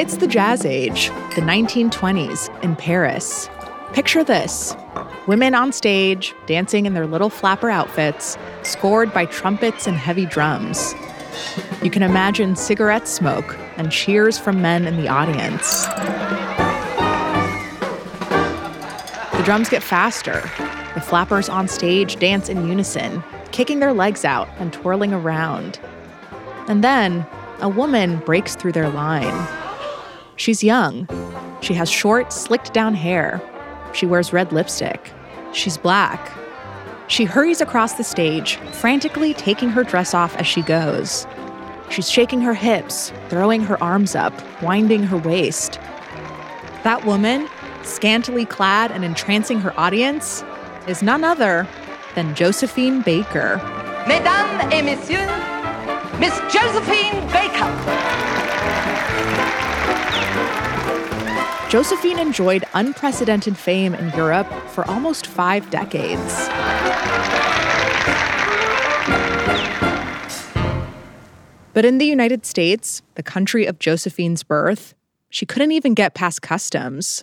It's the Jazz Age, the 1920s in Paris. Picture this women on stage, dancing in their little flapper outfits, scored by trumpets and heavy drums. You can imagine cigarette smoke and cheers from men in the audience. The drums get faster. The flappers on stage dance in unison, kicking their legs out and twirling around. And then a woman breaks through their line. She's young. She has short, slicked down hair. She wears red lipstick. She's black. She hurries across the stage, frantically taking her dress off as she goes. She's shaking her hips, throwing her arms up, winding her waist. That woman, scantily clad and entrancing her audience, is none other than Josephine Baker. Mesdames et messieurs, Miss Josephine Baker. Josephine enjoyed unprecedented fame in Europe for almost five decades. But in the United States, the country of Josephine's birth, she couldn't even get past customs.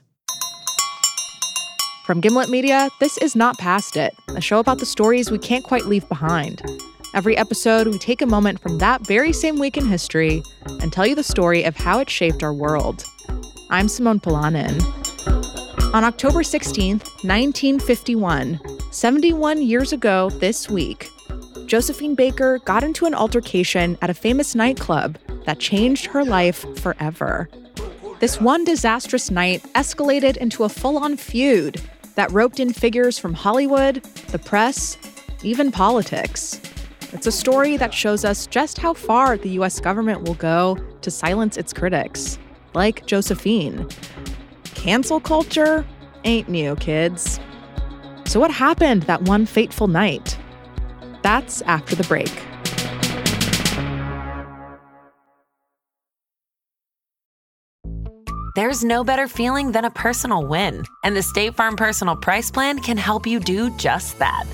From Gimlet Media, this is Not Past It, a show about the stories we can't quite leave behind. Every episode, we take a moment from that very same week in history and tell you the story of how it shaped our world. I'm Simone Polanen. On October 16th, 1951, 71 years ago this week, Josephine Baker got into an altercation at a famous nightclub that changed her life forever. This one disastrous night escalated into a full on feud that roped in figures from Hollywood, the press, even politics. It's a story that shows us just how far the US government will go to silence its critics, like Josephine. Cancel culture ain't new, kids. So, what happened that one fateful night? That's after the break. There's no better feeling than a personal win, and the State Farm Personal Price Plan can help you do just that.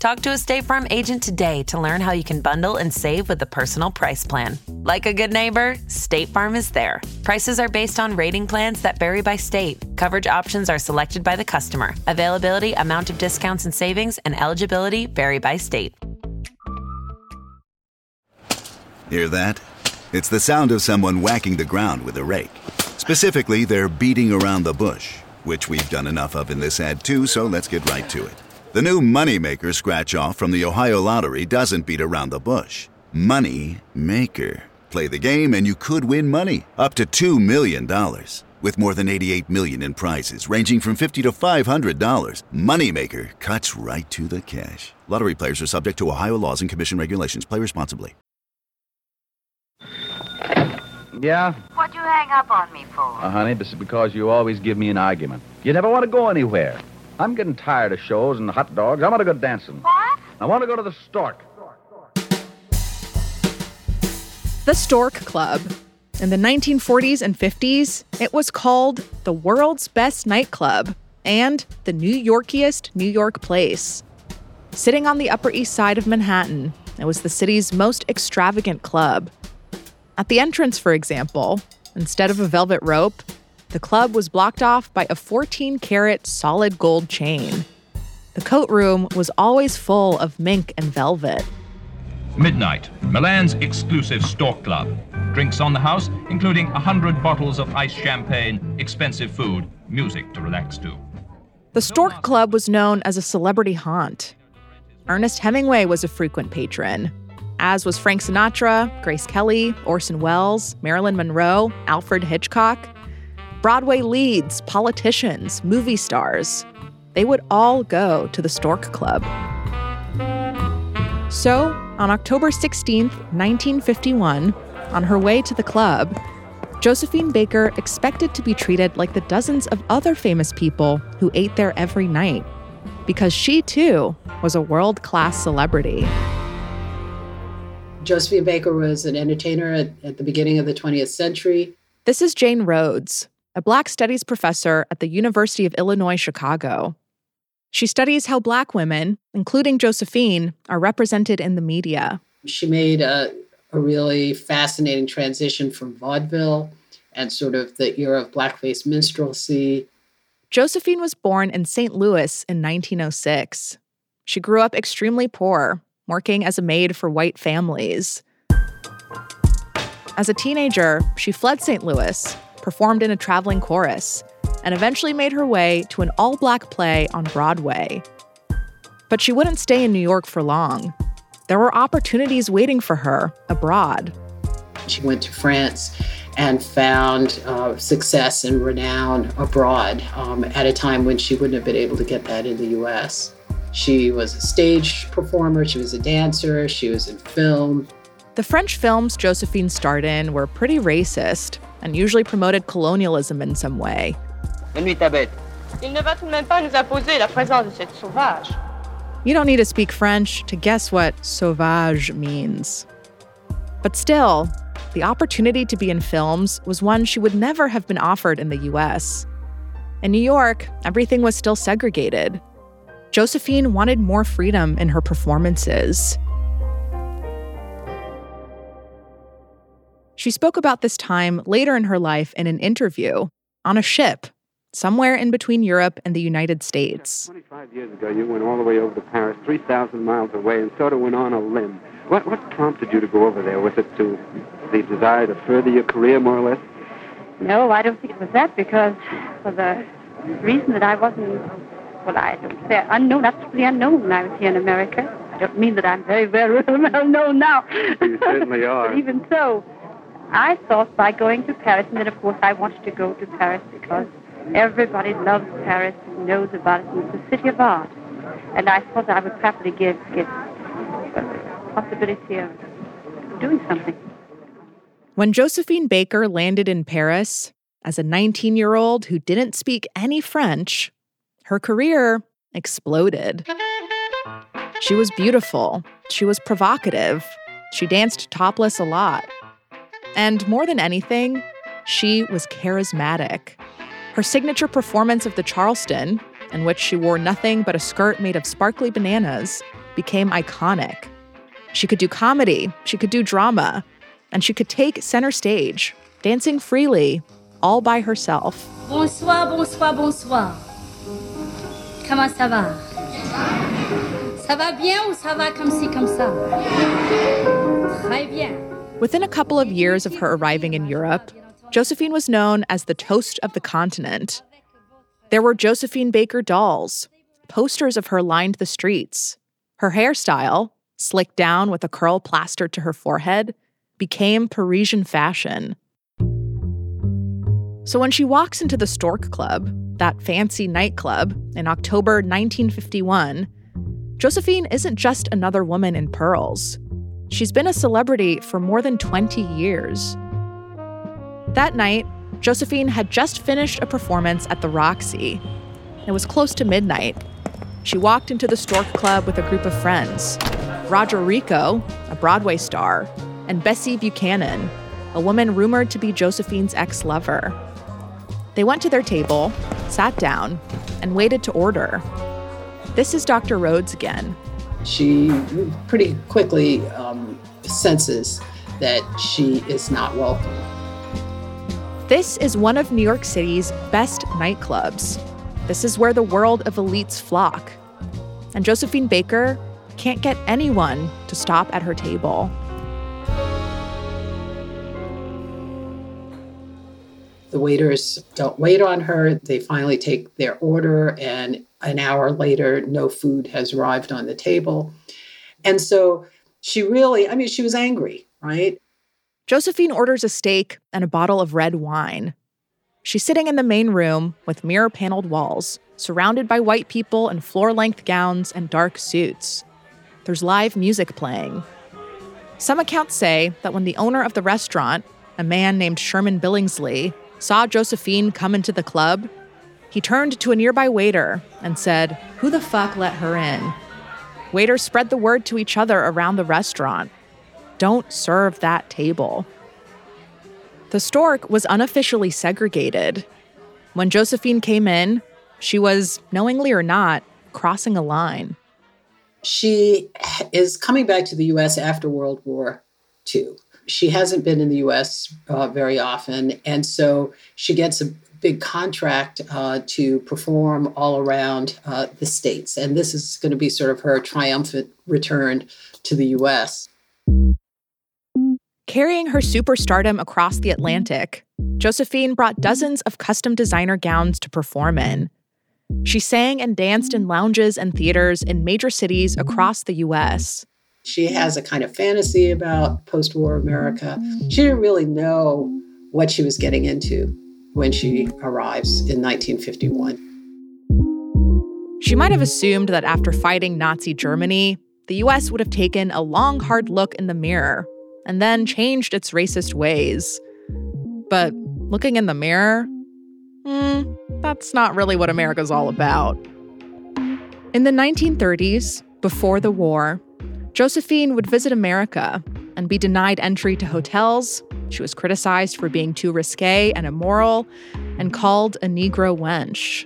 Talk to a State Farm agent today to learn how you can bundle and save with the Personal Price Plan. Like a good neighbor, State Farm is there. Prices are based on rating plans that vary by state. Coverage options are selected by the customer. Availability, amount of discounts and savings, and eligibility vary by state. Hear that? It's the sound of someone whacking the ground with a rake. Specifically, they're beating around the bush, which we've done enough of in this ad too, so let's get right to it. The new Moneymaker scratch off from the Ohio Lottery doesn't beat around the bush. Money Maker. Play the game and you could win money up to $2 million. With more than 88 million in prizes ranging from 50 to $500, Moneymaker cuts right to the cash. Lottery players are subject to Ohio laws and commission regulations. Play responsibly. Yeah? What'd you hang up on me for? Uh, honey, this is because you always give me an argument. You never want to go anywhere. I'm getting tired of shows and hot dogs. I want to go dancing. What? I want to go to the Stork. The Stork Club. In the 1940s and 50s, it was called the world's best nightclub and the New Yorkiest New York place. Sitting on the Upper East Side of Manhattan, it was the city's most extravagant club. At the entrance, for example, instead of a velvet rope, the club was blocked off by a 14 carat solid gold chain. The coat room was always full of mink and velvet. Midnight, Milan's exclusive Stork Club. Drinks on the house, including a hundred bottles of iced champagne, expensive food, music to relax to. The Stork Club was known as a celebrity haunt. Ernest Hemingway was a frequent patron, as was Frank Sinatra, Grace Kelly, Orson Welles, Marilyn Monroe, Alfred Hitchcock. Broadway leads, politicians, movie stars. They would all go to the Stork Club. So, on October 16th, 1951, on her way to the club, Josephine Baker expected to be treated like the dozens of other famous people who ate there every night, because she too was a world class celebrity. Josephine Baker was an entertainer at, at the beginning of the 20th century. This is Jane Rhodes, a Black Studies professor at the University of Illinois Chicago. She studies how Black women, including Josephine, are represented in the media. She made a, a really fascinating transition from vaudeville and sort of the era of blackface minstrelsy. Josephine was born in St. Louis in 1906. She grew up extremely poor, working as a maid for white families. As a teenager, she fled St. Louis, performed in a traveling chorus, and eventually made her way to an all black play on Broadway. But she wouldn't stay in New York for long. There were opportunities waiting for her abroad. She went to France and found uh, success and renown abroad um, at a time when she wouldn't have been able to get that in the US. She was a stage performer, she was a dancer, she was in film. The French films Josephine starred in were pretty racist and usually promoted colonialism in some way. Il ne va tout de même pas nous imposer la présence de cette sauvage. You don't need to speak French to guess what sauvage means. But still, the opportunity to be in films was one she would never have been offered in the US. In New York, everything was still segregated. Josephine wanted more freedom in her performances. She spoke about this time later in her life in an interview on a ship somewhere in between Europe and the United States. 25 years ago, you went all the way over to Paris, 3,000 miles away, and sort of went on a limb. What, what prompted you to go over there? Was it to the desire to further your career, more or less? No, I don't think it was that, because for the reason that I wasn't, well, I don't say unknown, absolutely unknown when I was here in America. I don't mean that I'm very, very well known now. You certainly are. but even so, I thought by going to Paris, and then of course I wanted to go to Paris because Everybody loves Paris, and knows about it, it's a city of art. And I thought I would probably give, give a possibility of doing something. When Josephine Baker landed in Paris as a 19 year old who didn't speak any French, her career exploded. She was beautiful, she was provocative, she danced topless a lot. And more than anything, she was charismatic. Her signature performance of the Charleston, in which she wore nothing but a skirt made of sparkly bananas, became iconic. She could do comedy, she could do drama, and she could take center stage, dancing freely, all by herself. Bonsoir, bonsoir, bonsoir. Comment ça va? Ça va bien ou ça va comme ci, comme ça? Within a couple of years of her arriving in Europe, Josephine was known as the toast of the continent. There were Josephine Baker dolls. Posters of her lined the streets. Her hairstyle, slicked down with a curl plastered to her forehead, became Parisian fashion. So when she walks into the Stork Club, that fancy nightclub, in October 1951, Josephine isn't just another woman in pearls. She's been a celebrity for more than 20 years. That night, Josephine had just finished a performance at the Roxy. It was close to midnight. She walked into the Stork Club with a group of friends Roger Rico, a Broadway star, and Bessie Buchanan, a woman rumored to be Josephine's ex lover. They went to their table, sat down, and waited to order. This is Dr. Rhodes again. She pretty quickly um, senses that she is not welcome. This is one of New York City's best nightclubs. This is where the world of elites flock. And Josephine Baker can't get anyone to stop at her table. The waiters don't wait on her. They finally take their order, and an hour later, no food has arrived on the table. And so she really, I mean, she was angry, right? Josephine orders a steak and a bottle of red wine. She's sitting in the main room with mirror paneled walls, surrounded by white people in floor length gowns and dark suits. There's live music playing. Some accounts say that when the owner of the restaurant, a man named Sherman Billingsley, saw Josephine come into the club, he turned to a nearby waiter and said, Who the fuck let her in? Waiters spread the word to each other around the restaurant don't serve that table. The stork was unofficially segregated. When Josephine came in, she was, knowingly or not, crossing a line. She is coming back to the US after World War II. she hasn't been in the US uh, very often. And so she gets a big contract uh, to perform all around uh, the states. And this is going to be sort of her triumphant return to the US. Carrying her superstardom across the Atlantic, Josephine brought dozens of custom designer gowns to perform in. She sang and danced in lounges and theaters in major cities across the US. She has a kind of fantasy about post war America. She didn't really know what she was getting into when she arrives in 1951. She might have assumed that after fighting Nazi Germany, the US would have taken a long, hard look in the mirror and then changed its racist ways. But looking in the mirror, hmm, that's not really what America's all about. In the 1930s, before the war, Josephine would visit America and be denied entry to hotels. She was criticized for being too risque and immoral and called a Negro wench.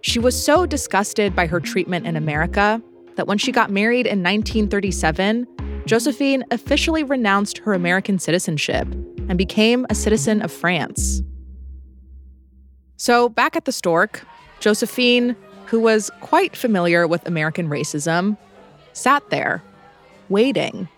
She was so disgusted by her treatment in America that when she got married in 1937, Josephine officially renounced her American citizenship and became a citizen of France. So, back at the Stork, Josephine, who was quite familiar with American racism, sat there, waiting.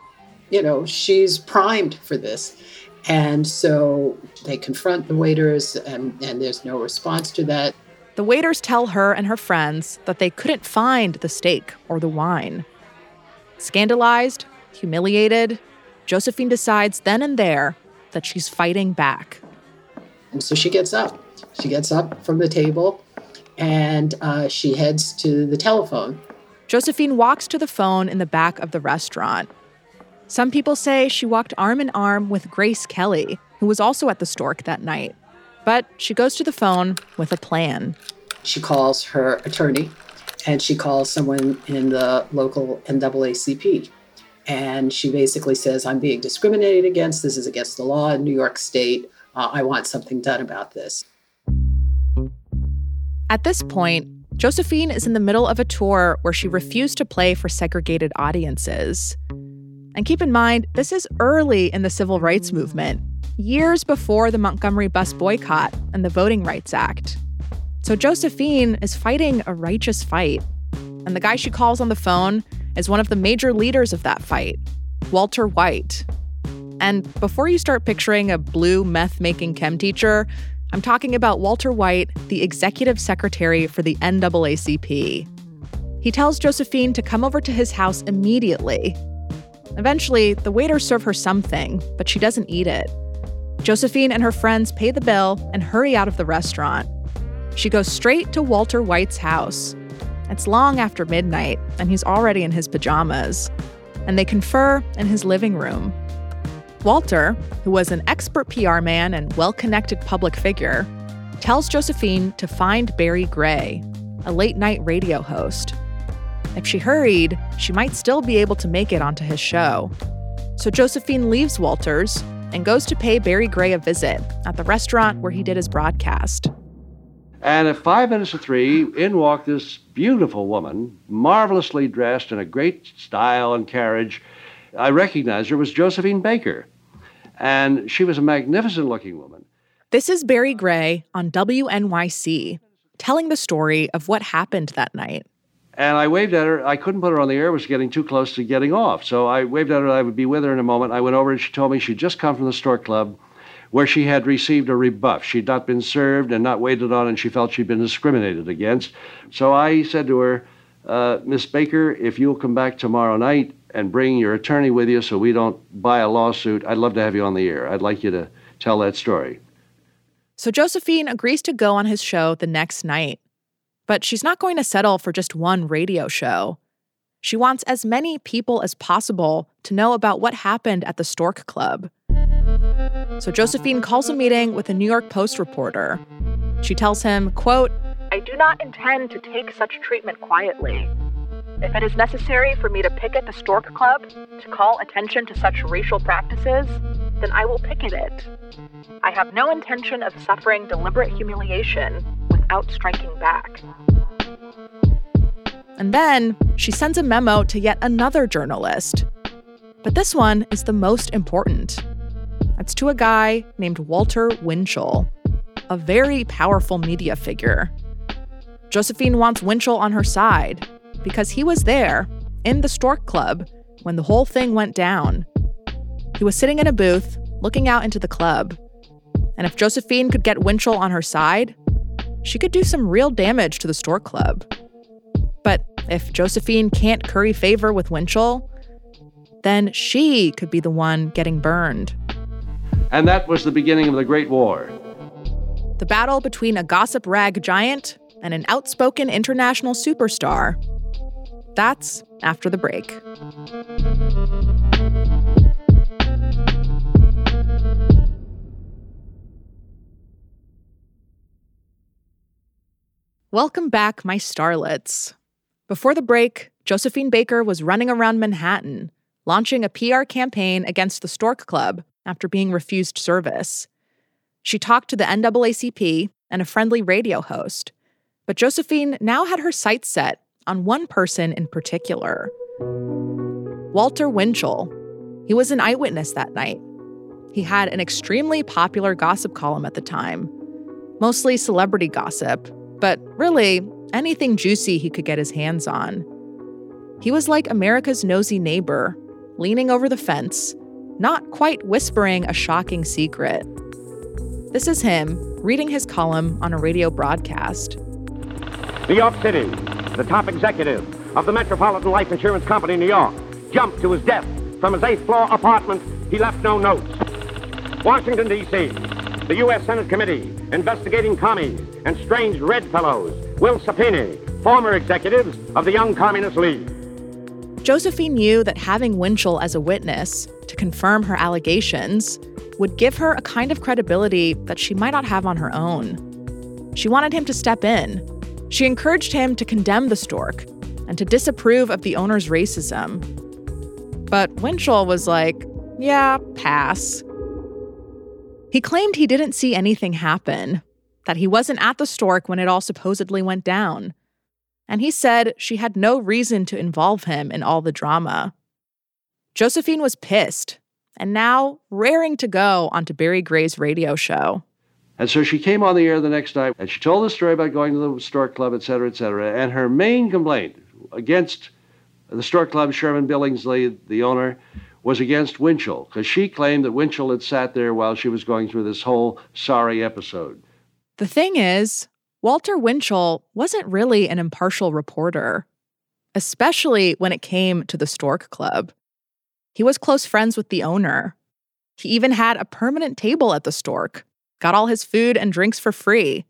You know, she's primed for this. And so they confront the waiters, and, and there's no response to that. The waiters tell her and her friends that they couldn't find the steak or the wine. Scandalized, humiliated, Josephine decides then and there that she's fighting back. And so she gets up. She gets up from the table and uh, she heads to the telephone. Josephine walks to the phone in the back of the restaurant. Some people say she walked arm in arm with Grace Kelly, who was also at the Stork that night. But she goes to the phone with a plan. She calls her attorney and she calls someone in the local NAACP. And she basically says, I'm being discriminated against. This is against the law in New York State. Uh, I want something done about this. At this point, Josephine is in the middle of a tour where she refused to play for segregated audiences. And keep in mind, this is early in the civil rights movement, years before the Montgomery bus boycott and the Voting Rights Act. So Josephine is fighting a righteous fight. And the guy she calls on the phone is one of the major leaders of that fight, Walter White. And before you start picturing a blue meth making chem teacher, I'm talking about Walter White, the executive secretary for the NAACP. He tells Josephine to come over to his house immediately. Eventually, the waiters serve her something, but she doesn't eat it. Josephine and her friends pay the bill and hurry out of the restaurant. She goes straight to Walter White's house. It's long after midnight, and he's already in his pajamas. And they confer in his living room. Walter, who was an expert PR man and well connected public figure, tells Josephine to find Barry Gray, a late night radio host. If she hurried, she might still be able to make it onto his show. So Josephine leaves Walters and goes to pay Barry Gray a visit at the restaurant where he did his broadcast. And at five minutes to three, in walked this beautiful woman, marvelously dressed in a great style and carriage. I recognized her was Josephine Baker. And she was a magnificent looking woman. This is Barry Gray on WNYC, telling the story of what happened that night. And I waved at her. I couldn't put her on the air, it was getting too close to getting off. So I waved at her I would be with her in a moment. I went over and she told me she'd just come from the Stork Club where she had received a rebuff. She'd not been served and not waited on, and she felt she'd been discriminated against. So I said to her, uh, Miss Baker, if you'll come back tomorrow night and bring your attorney with you so we don't buy a lawsuit, I'd love to have you on the air. I'd like you to tell that story. So Josephine agrees to go on his show the next night. But she's not going to settle for just one radio show. She wants as many people as possible to know about what happened at the Stork Club. So Josephine calls a meeting with a New York Post reporter. She tells him, quote, I do not intend to take such treatment quietly. If it is necessary for me to picket the Stork Club to call attention to such racial practices, then I will picket it. I have no intention of suffering deliberate humiliation without striking back. And then she sends a memo to yet another journalist. But this one is the most important. It's to a guy named Walter Winchell, a very powerful media figure. Josephine wants Winchell on her side because he was there in the Stork Club when the whole thing went down. He was sitting in a booth looking out into the club. And if Josephine could get Winchell on her side, she could do some real damage to the Stork Club. But if Josephine can't curry favor with Winchell, then she could be the one getting burned. And that was the beginning of the Great War. The battle between a gossip rag giant and an outspoken international superstar. That's after the break. Welcome back, my starlets. Before the break, Josephine Baker was running around Manhattan, launching a PR campaign against the Stork Club after being refused service. She talked to the NAACP and a friendly radio host, but Josephine now had her sights set on one person in particular Walter Winchell. He was an eyewitness that night. He had an extremely popular gossip column at the time, mostly celebrity gossip, but really anything juicy he could get his hands on. He was like America's nosy neighbor, leaning over the fence, not quite whispering a shocking secret. This is him reading his column on a radio broadcast. New York City, the top executive of the Metropolitan Life Insurance Company, New York, jumped to his death from his eighth floor apartment. He left no notes. Washington, D.C., the U.S. Senate Committee investigating commies and strange red fellows will subpoena former executives of the Young Communist League. Josephine knew that having Winchell as a witness to confirm her allegations would give her a kind of credibility that she might not have on her own. She wanted him to step in. She encouraged him to condemn the stork and to disapprove of the owner's racism. But Winchell was like, yeah, pass. He claimed he didn't see anything happen, that he wasn't at the stork when it all supposedly went down. And he said she had no reason to involve him in all the drama. Josephine was pissed and now raring to go onto Barry Gray's radio show. And so she came on the air the next night and she told the story about going to the Stork Club, et cetera, et cetera. And her main complaint against the Stork Club, Sherman Billingsley, the owner, was against Winchell because she claimed that Winchell had sat there while she was going through this whole sorry episode. The thing is, Walter Winchell wasn't really an impartial reporter, especially when it came to the Stork Club. He was close friends with the owner. He even had a permanent table at the Stork, got all his food and drinks for free.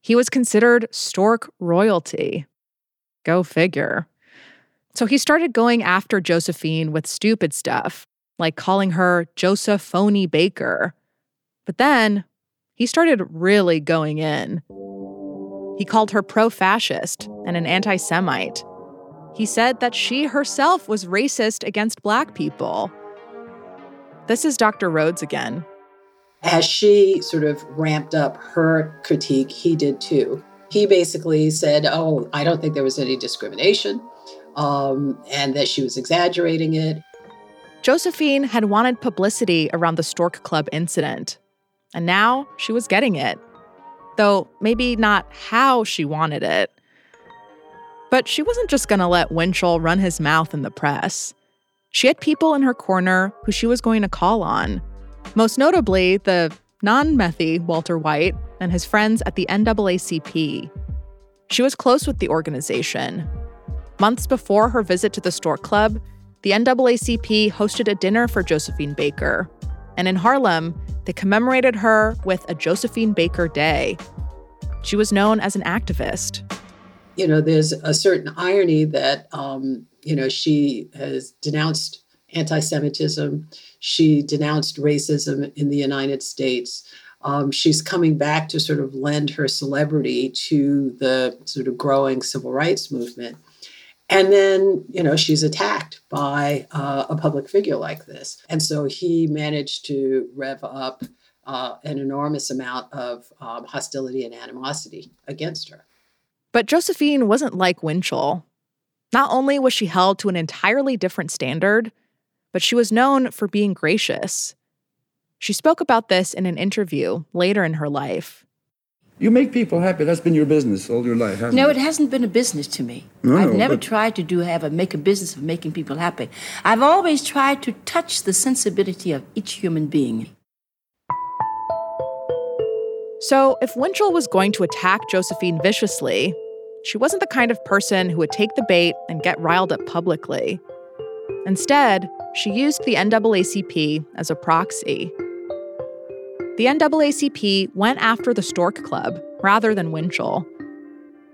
He was considered Stork royalty. Go figure. So he started going after Josephine with stupid stuff, like calling her Josephony Baker. But then he started really going in. He called her pro fascist and an anti Semite. He said that she herself was racist against black people. This is Dr. Rhodes again. As she sort of ramped up her critique, he did too. He basically said, Oh, I don't think there was any discrimination um, and that she was exaggerating it. Josephine had wanted publicity around the Stork Club incident, and now she was getting it. Though maybe not how she wanted it. But she wasn't just going to let Winchell run his mouth in the press. She had people in her corner who she was going to call on. Most notably, the non methy Walter White and his friends at the NAACP. She was close with the organization, Months before her visit to the Stork Club, the NAACP hosted a dinner for Josephine Baker. And in Harlem, they commemorated her with a Josephine Baker Day. She was known as an activist. You know, there's a certain irony that, um, you know, she has denounced anti Semitism, she denounced racism in the United States. Um, she's coming back to sort of lend her celebrity to the sort of growing civil rights movement. And then, you know, she's attacked by uh, a public figure like this. And so he managed to rev up uh, an enormous amount of um, hostility and animosity against her. But Josephine wasn't like Winchell. Not only was she held to an entirely different standard, but she was known for being gracious. She spoke about this in an interview later in her life. You make people happy. That's been your business all your life, hasn't no, it? it hasn't been a business to me. No, I've no, never but- tried to do have a make a business of making people happy. I've always tried to touch the sensibility of each human being. So, if Winchell was going to attack Josephine viciously, she wasn't the kind of person who would take the bait and get riled up publicly. Instead, she used the NAACP as a proxy. The NAACP went after the Stork Club rather than Winchell.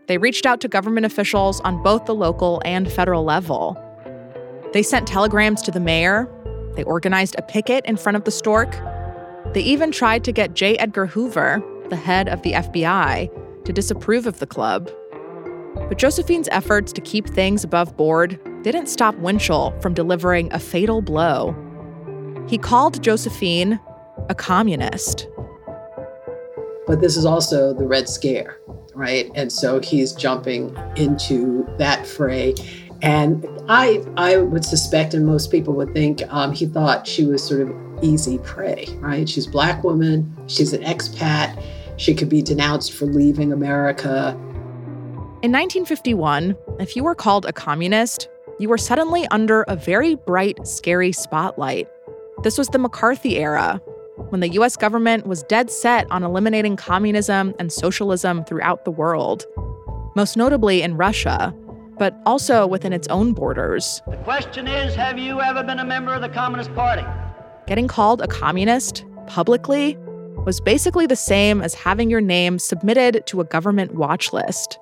They reached out to government officials on both the local and federal level. They sent telegrams to the mayor. They organized a picket in front of the Stork. They even tried to get J. Edgar Hoover, the head of the FBI, to disapprove of the club. But Josephine's efforts to keep things above board didn't stop Winchell from delivering a fatal blow. He called Josephine a communist. But this is also the Red Scare, right? And so he's jumping into that fray. And I, I would suspect, and most people would think, um, he thought she was sort of easy prey, right? She's a black woman, she's an expat, she could be denounced for leaving America. In 1951, if you were called a communist, you were suddenly under a very bright, scary spotlight. This was the McCarthy era, when the US government was dead set on eliminating communism and socialism throughout the world, most notably in Russia, but also within its own borders. The question is Have you ever been a member of the Communist Party? Getting called a communist publicly was basically the same as having your name submitted to a government watch list.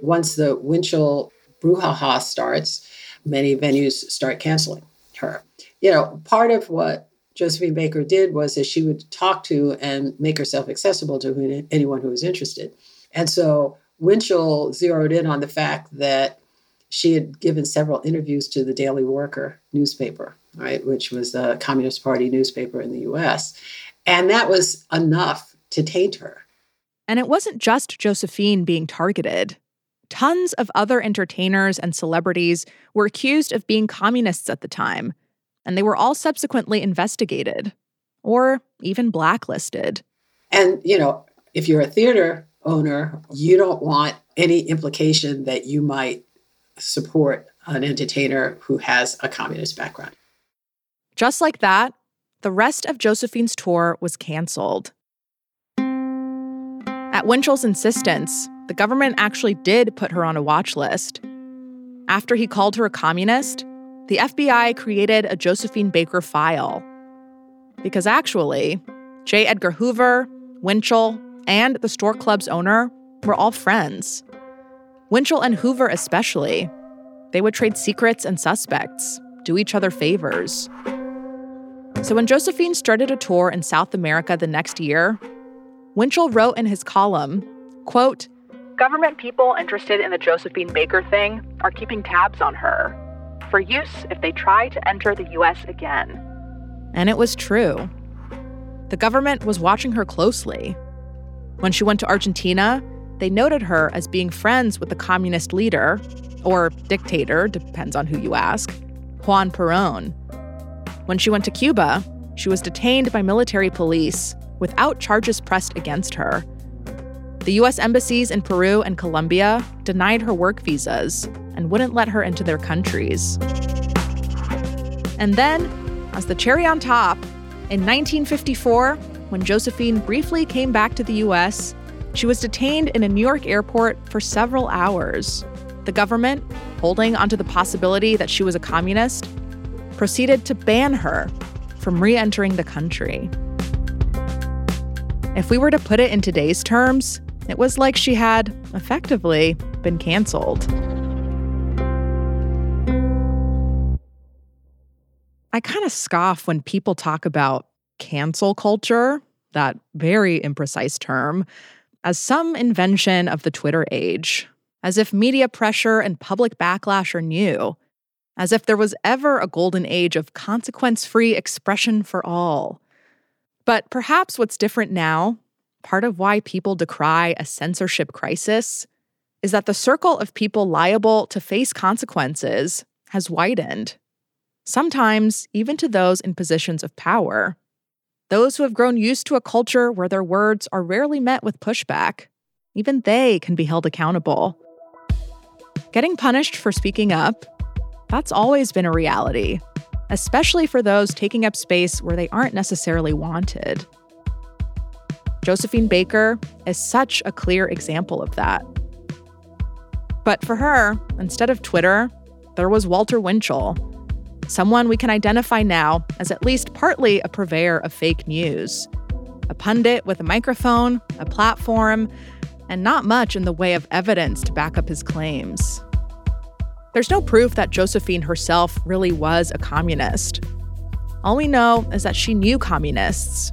Once the Winchell brouhaha starts, many venues start canceling her. You know, part of what Josephine Baker did was that she would talk to and make herself accessible to anyone who was interested. And so Winchell zeroed in on the fact that she had given several interviews to the Daily Worker newspaper, right, which was the Communist Party newspaper in the US. And that was enough to taint her. And it wasn't just Josephine being targeted. Tons of other entertainers and celebrities were accused of being communists at the time, and they were all subsequently investigated or even blacklisted. And, you know, if you're a theater owner, you don't want any implication that you might support an entertainer who has a communist background. Just like that, the rest of Josephine's tour was canceled. At Winchell's insistence, the government actually did put her on a watch list. After he called her a communist, the FBI created a Josephine Baker file. Because actually, J. Edgar Hoover, Winchell, and the Stork Club's owner were all friends. Winchell and Hoover, especially, they would trade secrets and suspects, do each other favors. So when Josephine started a tour in South America the next year, Winchell wrote in his column, quote, Government people interested in the Josephine Baker thing are keeping tabs on her for use if they try to enter the US again. And it was true. The government was watching her closely. When she went to Argentina, they noted her as being friends with the communist leader, or dictator, depends on who you ask, Juan Perón. When she went to Cuba, she was detained by military police without charges pressed against her. The US embassies in Peru and Colombia denied her work visas and wouldn't let her into their countries. And then, as the cherry on top, in 1954, when Josephine briefly came back to the US, she was detained in a New York airport for several hours. The government, holding onto the possibility that she was a communist, proceeded to ban her from re entering the country. If we were to put it in today's terms, it was like she had, effectively, been canceled. I kind of scoff when people talk about cancel culture, that very imprecise term, as some invention of the Twitter age, as if media pressure and public backlash are new, as if there was ever a golden age of consequence free expression for all. But perhaps what's different now, part of why people decry a censorship crisis, is that the circle of people liable to face consequences has widened. sometimes even to those in positions of power. Those who have grown used to a culture where their words are rarely met with pushback, even they can be held accountable. Getting punished for speaking up, that's always been a reality, especially for those taking up space where they aren't necessarily wanted. Josephine Baker is such a clear example of that. But for her, instead of Twitter, there was Walter Winchell, someone we can identify now as at least partly a purveyor of fake news. A pundit with a microphone, a platform, and not much in the way of evidence to back up his claims. There's no proof that Josephine herself really was a communist. All we know is that she knew communists.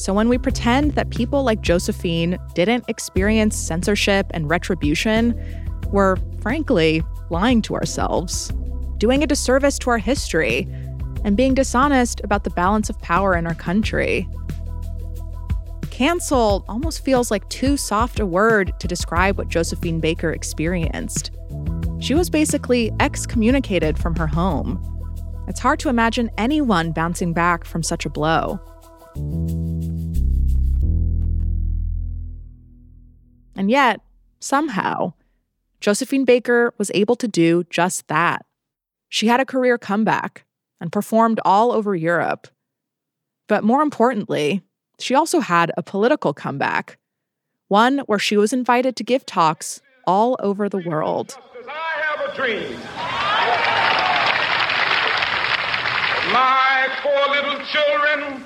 So when we pretend that people like Josephine didn't experience censorship and retribution, we're frankly lying to ourselves doing a disservice to our history, and being dishonest about the balance of power in our country. Cancel almost feels like too soft a word to describe what Josephine Baker experienced. She was basically excommunicated from her home. It's hard to imagine anyone bouncing back from such a blow. And yet, somehow, Josephine Baker was able to do just that. She had a career comeback and performed all over Europe. But more importantly, she also had a political comeback, one where she was invited to give talks all over the world. I have a dream. My four little children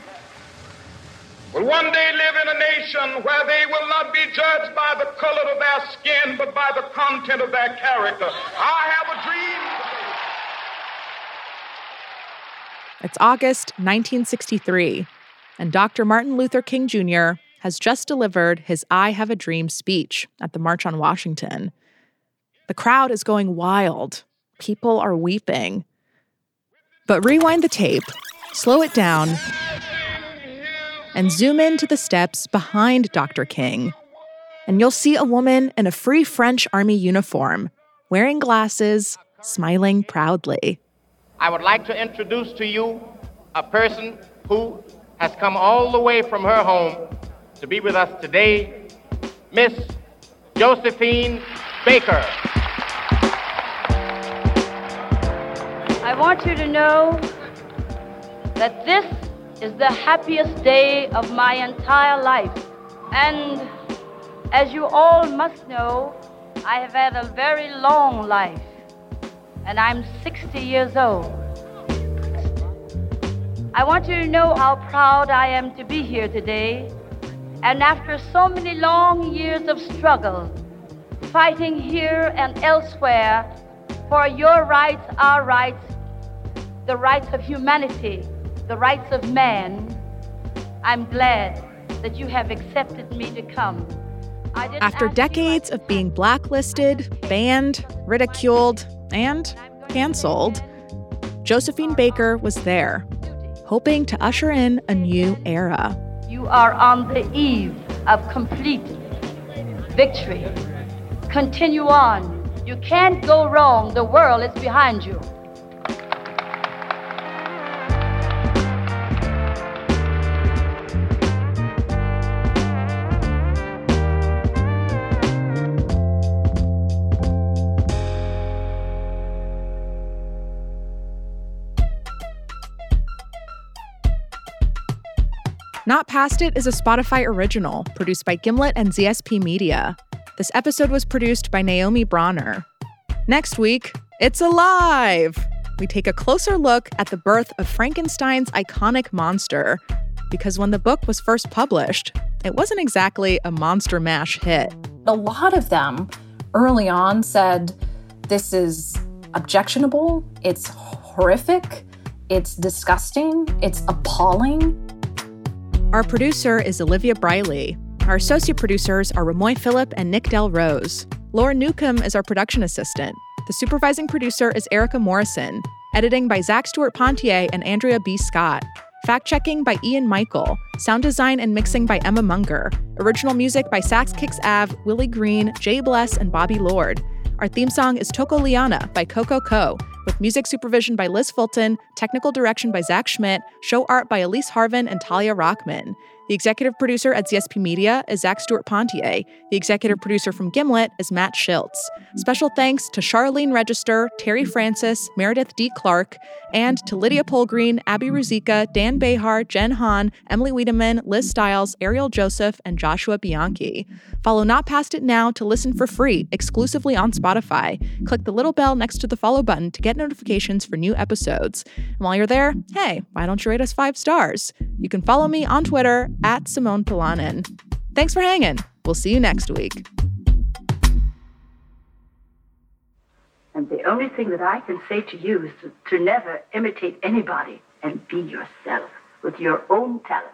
will one day live in a nation where they will not be judged by the color of their skin, but by the content of their character. I have a dream. It's August 1963, and Dr. Martin Luther King Jr. has just delivered his I Have a Dream speech at the March on Washington. The crowd is going wild. People are weeping. But rewind the tape, slow it down, and zoom in to the steps behind Dr. King. And you'll see a woman in a Free French Army uniform, wearing glasses, smiling proudly. I would like to introduce to you a person who has come all the way from her home to be with us today, Miss Josephine Baker. I want you to know that this is the happiest day of my entire life. And as you all must know, I have had a very long life and I'm 60 years old. I want you to know how proud I am to be here today. And after so many long years of struggle, fighting here and elsewhere for your rights, our rights, the rights of humanity, the rights of man, I'm glad that you have accepted me to come. After decades of being blacklisted, banned, ridiculed, and canceled, Josephine Baker was there, hoping to usher in a new era. You are on the eve of complete victory. Continue on. You can't go wrong. The world is behind you. Not Past It is a Spotify original produced by Gimlet and ZSP Media. This episode was produced by Naomi Bronner. Next week, it's alive! We take a closer look at the birth of Frankenstein's iconic monster. Because when the book was first published, it wasn't exactly a monster mash hit. A lot of them early on said, This is objectionable, it's horrific, it's disgusting, it's appalling. Our producer is Olivia Briley. Our associate producers are Ramoy Phillip and Nick Del Rose. Laura Newcomb is our production assistant. The supervising producer is Erica Morrison. Editing by Zach Stewart Pontier and Andrea B. Scott. Fact checking by Ian Michael. Sound design and mixing by Emma Munger. Original music by Sax Kicks Av, Willie Green, Jay Bless, and Bobby Lord. Our theme song is Toko Liana by Coco Co. with music supervision by Liz Fulton, technical direction by Zach Schmidt, show art by Elise Harvin and Talia Rockman. The executive producer at ZSP Media is Zach Stewart Pontier. The executive producer from Gimlet is Matt Schiltz. Special thanks to Charlene Register, Terry Francis, Meredith D. Clark, and to Lydia Polgreen, Abby Ruzicka, Dan Behar, Jen Hahn, Emily Wiedemann, Liz Stiles, Ariel Joseph, and Joshua Bianchi. Follow Not Past It now to listen for free, exclusively on Spotify. Click the little bell next to the follow button to get notifications for new episodes. And while you're there, hey, why don't you rate us five stars? You can follow me on Twitter at Simone Polanen. Thanks for hanging. We'll see you next week. And the only thing that I can say to you is to, to never imitate anybody and be yourself with your own talent.